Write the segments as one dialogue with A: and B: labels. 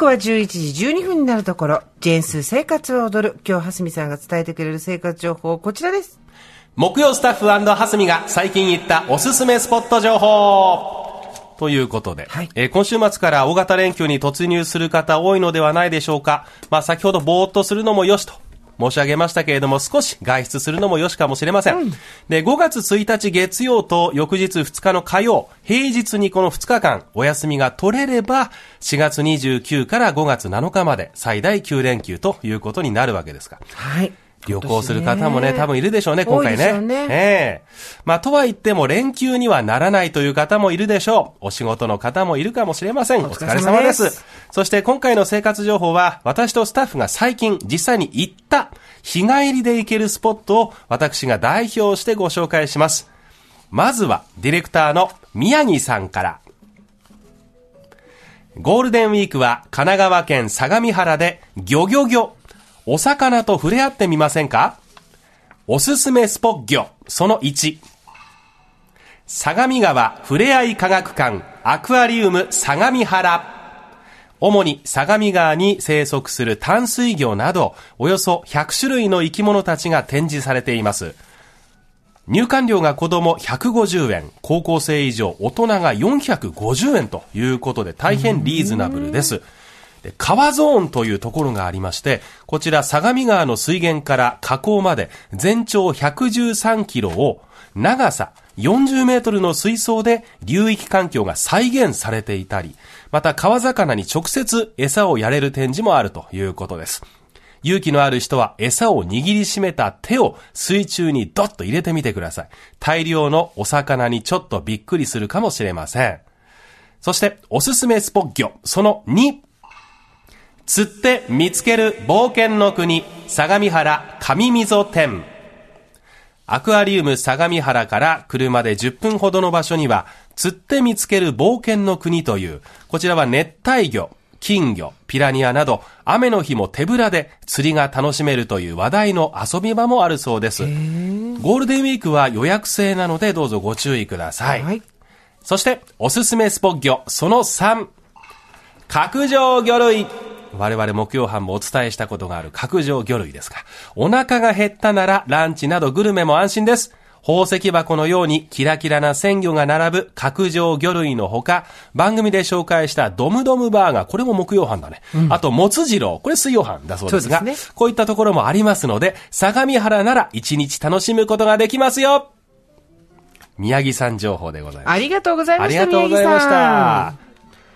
A: 刻は11時12分になるところ、ジェーンスー生活を踊る。今日、はすみさんが伝えてくれる生活情報、こちらです。
B: 木曜スタッフはすみが最近行ったおすすめスポット情報ということで、
A: はい
B: えー今週末から大型連休に突入する方多いのではないでしょうか。まあ先ほどぼーっとするのもよしと。申し上げましたけれども、少し外出するのもよしかもしれません。で、5月1日月曜と翌日2日の火曜、平日にこの2日間お休みが取れれば、4月29から5月7日まで最大9連休ということになるわけですが。
A: はい。
B: 旅行する方もね、多分いるでしょうね、今回ね。
A: ね
B: ええまあ、とは言っても連休にはならないという方もいるでしょう。お仕事の方もいるかもしれません。お疲れ
A: 様で
B: 様ですす。そして今回の生活情報は、私とスタッフが最近実際に行った日帰りで行けるスポットを私が代表してご紹介します。まずは、ディレクターの宮城さんから。ゴールデンウィークは神奈川県相模原でギョギョギョ、お魚と触れ合ってみませんか？おすすめスポッギョ、その1。相模川ふれあい科学館アクアリウム相模原。主に相模川に生息する淡水魚など、およそ100種類の生き物たちが展示されています。入館料が子供150円、高校生以上、大人が450円ということで大変リーズナブルです。川ゾーンというところがありまして、こちら相模川の水源から河口まで全長113キロを長さ40メートルの水槽で流域環境が再現されていたり、また川魚に直接餌をやれる展示もあるということです。勇気のある人は餌を握りしめた手を水中にドッと入れてみてください。大量のお魚にちょっとびっくりするかもしれません。そして、おすすめスポッギョ、その2。釣って見つける冒険の国、相模原上溝店。アクアリウム相模原から車で10分ほどの場所には、釣って見つける冒険の国という、こちらは熱帯魚、金魚、ピラニアなど、雨の日も手ぶらで釣りが楽しめるという話題の遊び場もあるそうです。ゴールデンウィークは予約制なのでどうぞご注意ください。
A: はい。
B: そして、おすすめスポッギョ、その3。角上魚類。我々木曜班もお伝えしたことがある角上魚類ですが、お腹が減ったならランチなどグルメも安心です。宝石箱のようにキラキラな鮮魚が並ぶ角上魚類のほか、番組で紹介したドムドムバーガー、これも木曜班だね。あと、もつ次郎、これ水曜班だそうですが、
A: す
B: こういったところもありますので、相模原なら一日楽しむことができますよ宮城さん情報でございます。
A: ありがとうございました。
B: ありがとうございまし
A: 宮城さ
B: た
A: ん。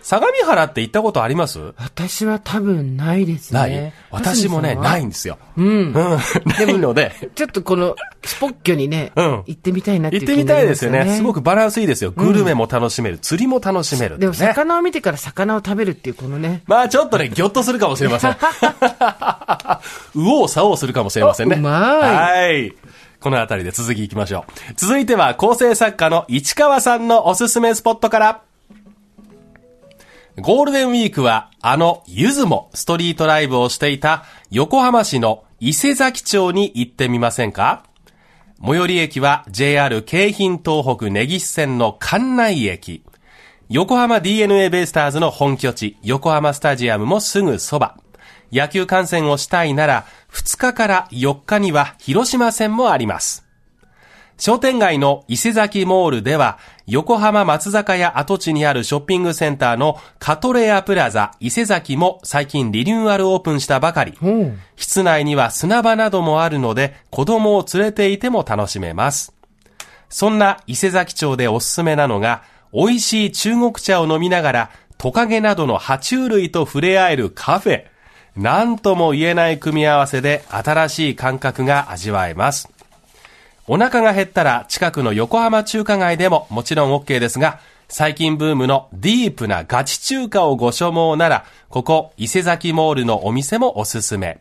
B: 相模原って行ったことあります？
A: 私は多分ないですね。
B: ない？私もね、ない
A: い。
B: んですよ。
A: うん。
B: うん。ないので、
A: ちょっとこの、スポッキョにね、
B: うん
A: 行ってみたいなってい
B: 行ってみ
A: う気になりま
B: たいですよね。すごくバランスいいですよ。グルメも楽しめる、釣りも楽しめる、
A: でも、
B: ね。
A: 魚を見てから魚を食べるっていうこのね。
B: まあちょっとね、ぎょっとするかもしれません。右往左往するかもしれませんね。
A: おうまい
B: はい。このあたりで続き行きましょう。続いては構成作家の市川さんのおすすめスポットから。ゴールデンウィークはあのゆずもストリートライブをしていた横浜市の伊勢崎町に行ってみませんか？最寄り駅は JR 京浜東北根岸線の関内駅。横浜 DNA ベイスターズの本拠地、横浜スタジアムもすぐそば。野球観戦をしたいなら、2日から4日には広島戦もあります。商店街の伊勢崎モールでは、横浜松坂屋跡地にあるショッピングセンターのカトレアプラザ伊勢崎も最近リニューアルオープンしたばかり。室内には砂場などもあるので、子供を連れていても楽しめます。そんな伊勢崎町でおすすめなのが、美味しい中国茶を飲みながら、トカゲなどの爬虫類と触れ合えるカフェ。なんとも言えない組み合わせで新しい感覚が味わえます。お腹が減ったら近くの横浜中華街でももちろん OK ですが、最近ブームのディープなガチ中華をご所望なら、ここ伊勢崎モールのお店もおすすめ。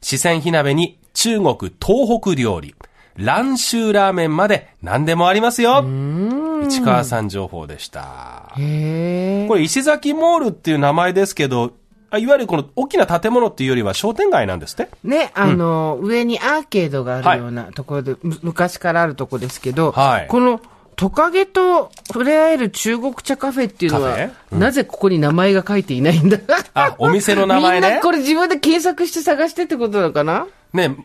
B: 四川火鍋に中国東北料理、蘭州ラーメンまで何でもありますよ。市川さん情報でした。これ伊勢崎モールっていう名前ですけど、あいわゆるこの大きな建物っていうよりは商店街なんですって？
A: ね、あの、上にアーケードがあるようなところで、む昔からあるところですけど、
B: はい
A: このトカゲと触れ合える中国茶カフェっていうのは
B: カフェ、
A: なぜここに名前が書いていないんだ？
B: あお店の名前ね？
A: みんなこれ自分で検索して探してってことなのかな？
B: ね、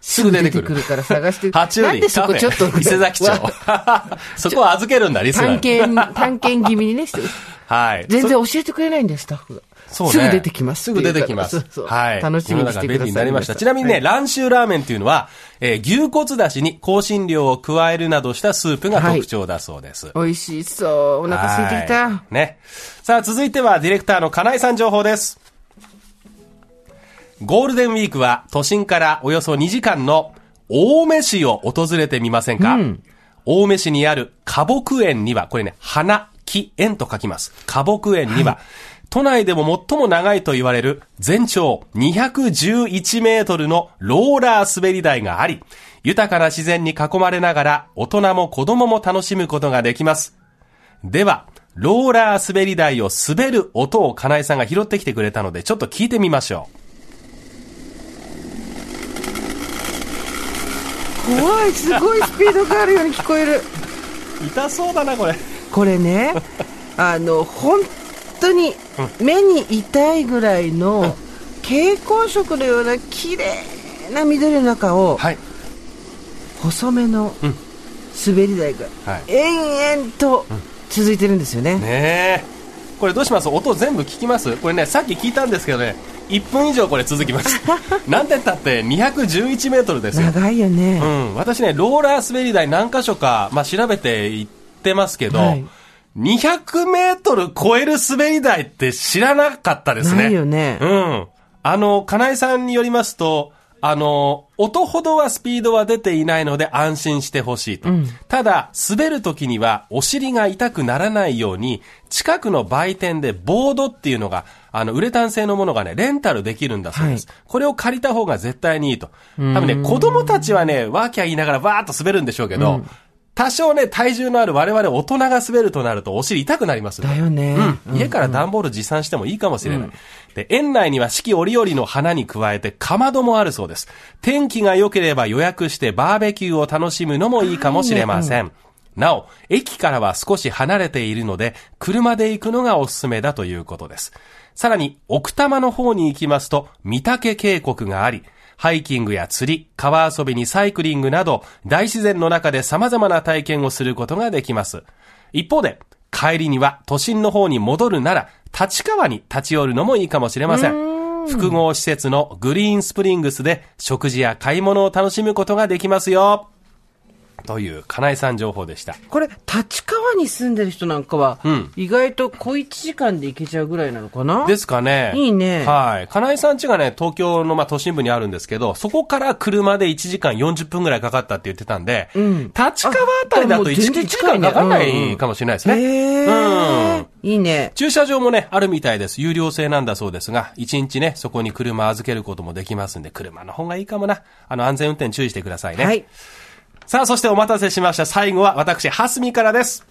B: すぐ出てくる。
A: から探して。
B: 爬虫類
A: なんでそこちょっと。
B: 伊勢崎町
A: わ。
B: そこは預けるんだ、リスナー
A: 探
B: に。
A: 検、探検気味にね。
B: はい。
A: 全然教えてくれないんだよ、スタッフが。
B: そうね。
A: すぐ出てきます。
B: すぐ出てきます
A: そうそう。
B: はい。
A: 楽しみにしてください。
B: になりました。ちなみにね、蘭州ラーメンっていうのは、えー牛骨だしに香辛料を加えるなどしたスープが特徴だそうです。
A: 美味しそう。お腹空いてきた。
B: はいね。さあ、続いてはディレクターの金井さん情報です。ゴールデンウィークは都心からおよそ2時間の青梅市を訪れてみませんか、青梅市にある花木園には、これね、花、木、園と書きます。花木園には、都内でも最も長いと言われる全長211メートルのローラー滑り台があり、豊かな自然に囲まれながら大人も子供も楽しむことができます。では、ローラー滑り台を滑る音を金井さんが拾ってきてくれたので、ちょっと聞いてみましょ
A: 怖い、すごいスピードがあるように聞こえる。
B: う。痛そうだな、これ。
A: これね、あの、本当に目に痛いぐらいの蛍光色のような綺麗な緑の中を、
B: はい。
A: 細めの滑り台が
B: はい
A: 延々と続いてるんですよね。
B: ねえ。これどうします？音全部聞きます？これね、さっき聞いたんですけどね、1分以上これ続きます。なんて言ったって211メートルですよ。
A: 長いよね。
B: うん。私ね、ローラー滑り台何箇所か、まあ、調べていってますけど、
A: はい
B: 200メートル超える滑り台って知らなかったですね。
A: ないよね
B: うん。あの、金井さんによりますと、あの、音ほどはスピードは出ていないので安心してほしいと。ただ、滑る時にはお尻が痛くならないように、近くの売店でボードっていうのが、あの、ウレタン製のものがね、レンタルできるんだそうです。これを借りた方が絶対にいいと。多分ね、子供たちはね、ワーキャー言いながらバーッと滑るんでしょうけど、多少ね、体重のある我々大人が滑るとなるとお尻痛くなりますね
A: だよね
B: うん。家から段ボール持参してもいいかもしれない。で、園内には四季折々の花に加えてかまどもあるそうです。天気が良ければ予約してバーベキューを楽しむのもいいかもしれません。なお、駅からは少し離れているので、車で行くのがおすすめだということです。さらに、奥多摩の方に行きますと、三岳渓谷があり、ハイキングや釣り、川遊びにサイクリングなど、大自然の中で様々な体験をすることができます。一方で、帰りには都心の方に戻るなら、立川に立ち寄るのもいいかもしれません。複合施設のグリーンスプリングスで食事や買い物を楽しむことができますよ。という、金井さん情報でした。
A: これ、立川に住んでる人なんかは、
B: ん
A: 意外と小1時間で行けちゃうぐらいなのかな？
B: ですかね。
A: いいね
B: はい。金井さん家がね、東京のまあ都心部にあるんですけど、そこから車で1時間40分ぐらいかかったって言ってたんで、立川あたりだと
A: あもう
B: 1,
A: 全然
B: 時間かかんな
A: うんうん
B: いかもしれないですね。
A: へ
B: うん
A: ー。いいね。
B: 駐車場もね、あるみたいです。有料制なんだそうですが、1日ね、そこに車預けることもできますんで、車の方がいいかもな。あの、安全運転注意してくださいね。
A: はい。
B: さあ、そしてお待たせしました。最後は私、ハスミからです。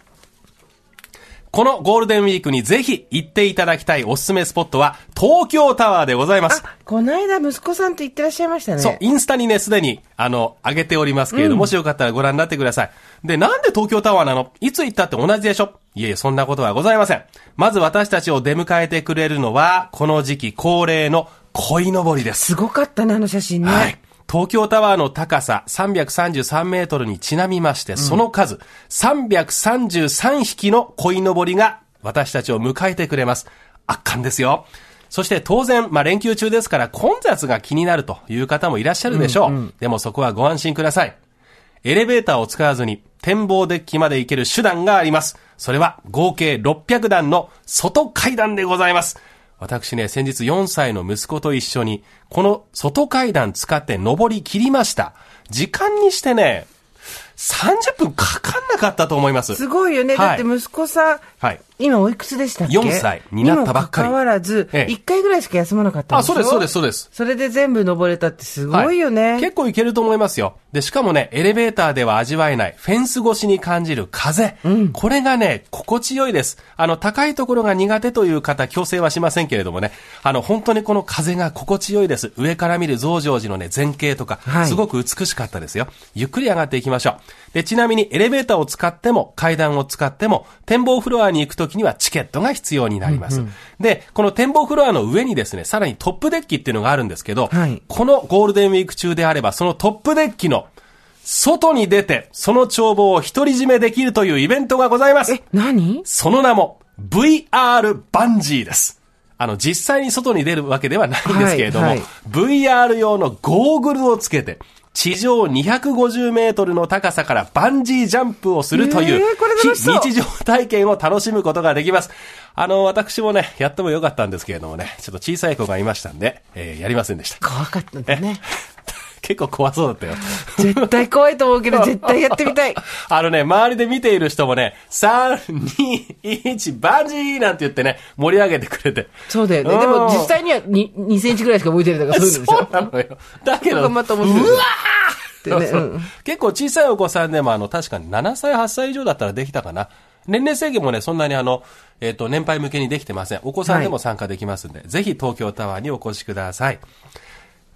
B: このゴールデンウィークにぜひ行っていただきたいおすすめスポットは、東京タワーでございます。
A: あ、この間息子さんと言ってらっしゃいましたね。
B: そう、インスタにね、すでに、あの、上げておりますけれど、もしよかったらご覧になってください。で、なんで東京タワーなの？いつ行ったって同じでしょ？いえいえ、そんなことはございません。まず私たちを出迎えてくれるのは、この時期恒例の鯉のぼりです。
A: すごかったね、あの写真ね。
B: はい。東京タワーの高さ333メートルにちなみまして、その数333匹の鯉のぼりが私たちを迎えてくれます。圧巻ですよ。そして当然、まあ、連休中ですから混雑が気になるという方もいらっしゃるでしょう。でもそこはご安心ください。エレベーターを使わずに展望デッキまで行ける手段があります。それは合計600段の外階段でございます。私ね、先日4歳の息子と一緒に、この外階段使って登り切りました。時間にしてね、30分かかんなかったと思います。
A: すごいよね。
B: はい
A: だって息子さん、
B: はい
A: 今おいくつでしたっけ
B: ？4歳になったばっかり
A: にもかかわらず、
B: ええ
A: 1回ぐらいしか休まなかったん
B: あ、
A: でしょ？
B: そうです、そうです、そうです。
A: それで全部登れたってすごいよね。
B: は結構いけると思いますよ。で、しかもね、エレベーターでは味わえない、フェンス越しに感じる風。これがね、心地よいです。あの、高いところが苦手という方、強制はしませんけれどもね、あの、本当にこの風が心地よいです。上から見る増上寺のね、前景とか、
A: はい
B: すごく美しかったですよ。ゆっくり上がっていきましょう。で、ちなみにエレベーターを使っても、階段を使っても、展望フロアに行くときにはチケットが必要になります。で、この展望フロアの上にですね、さらにトップデッキっていうのがあるんですけど、
A: はい
B: このゴールデンウィーク中であれば、そのトップデッキの外に出て、その眺望を独り占めできるというイベントがございます。
A: え、何？
B: その名も VR バンジーです。あの、実際に外に出るわけではないんですけれども、
A: はいはい
B: VR 用のゴーグルをつけて、地上250メートルの高さからバンジージャンプをするという、非日常体験を楽しむことができます。あの、私もね、やってもよかったんですけれどもね、ちょっと小さい子がいましたんで、えーやりませんでした。
A: 怖かったんだね。
B: 結構怖そうだったよ。
A: 絶対怖いと思うけど、絶対やってみたい。
B: あのね、周りで見ている人もね、3、2、1、バンジーなんて言ってね、盛り上げてくれて。
A: そうだよね。
B: うん
A: でも実際には 2, 2センチぐらいしか向いてるとかそういうのでしょ？
B: そうなのよ。だけど、
A: う
B: わ
A: ってね。
B: 結構小さいお子さんでも、あの、確かに7歳、8歳以上だったらできたかな。年齢制限もね、そんなにあの、えっ、と、年配向けにできてません。お子さんでも参加できますんで、ぜひ東京タワーにお越しください。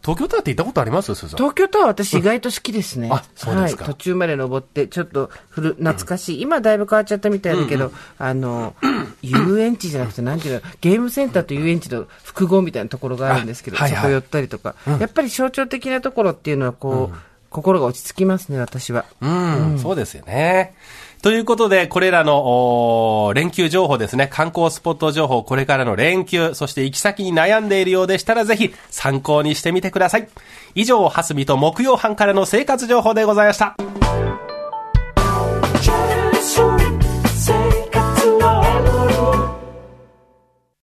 B: 東京タワーって行ったことあります？
A: 東京タワー私意外と好きですね。
B: あそうですか
A: はい。途中まで登って、ちょっと古、懐かしい。今だいぶ変わっちゃったみたいだけど、あの、遊園地じゃなくて、なんていうの、ゲームセンターと遊園地の複合みたいなところがあるんですけど、
B: あはいはい
A: そこ寄ったりとか、やっぱり象徴的なところっていうのは、こう、心が落ち着きますね、私は。
B: うん、そうですよね。ということで、これらの連休情報ですね、観光スポット情報、これからの連休、そして行き先に悩んでいるようでしたら、ぜひ参考にしてみてください。以上、はすみと木曜班からの生活情報でございました。